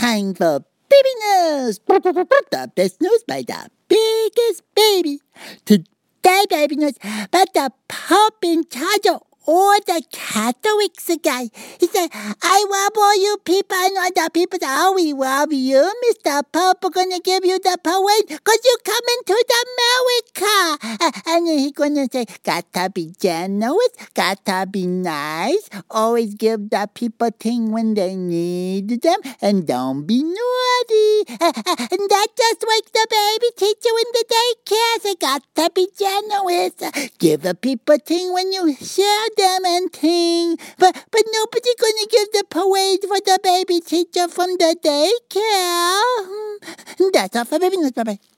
time for baby news. The best news by the biggest baby. Today, baby news about the Pope in charge of all the Catholics guy. He said, I love all you people. I know the people say, oh, we love you, Mr. Pope. We're going to give you the parade because you coming to the America. Uh, and he's going to say, gotta be generous, gotta be nice, always give the people things when they need them, and don't be naughty. And that just like the baby teacher in the daycare. Say, gotta be generous. Give the people things when you share them and thing. But but nobody gonna give the parade for the baby teacher from the daycare. Hmm. That's all for baby news. Bye bye.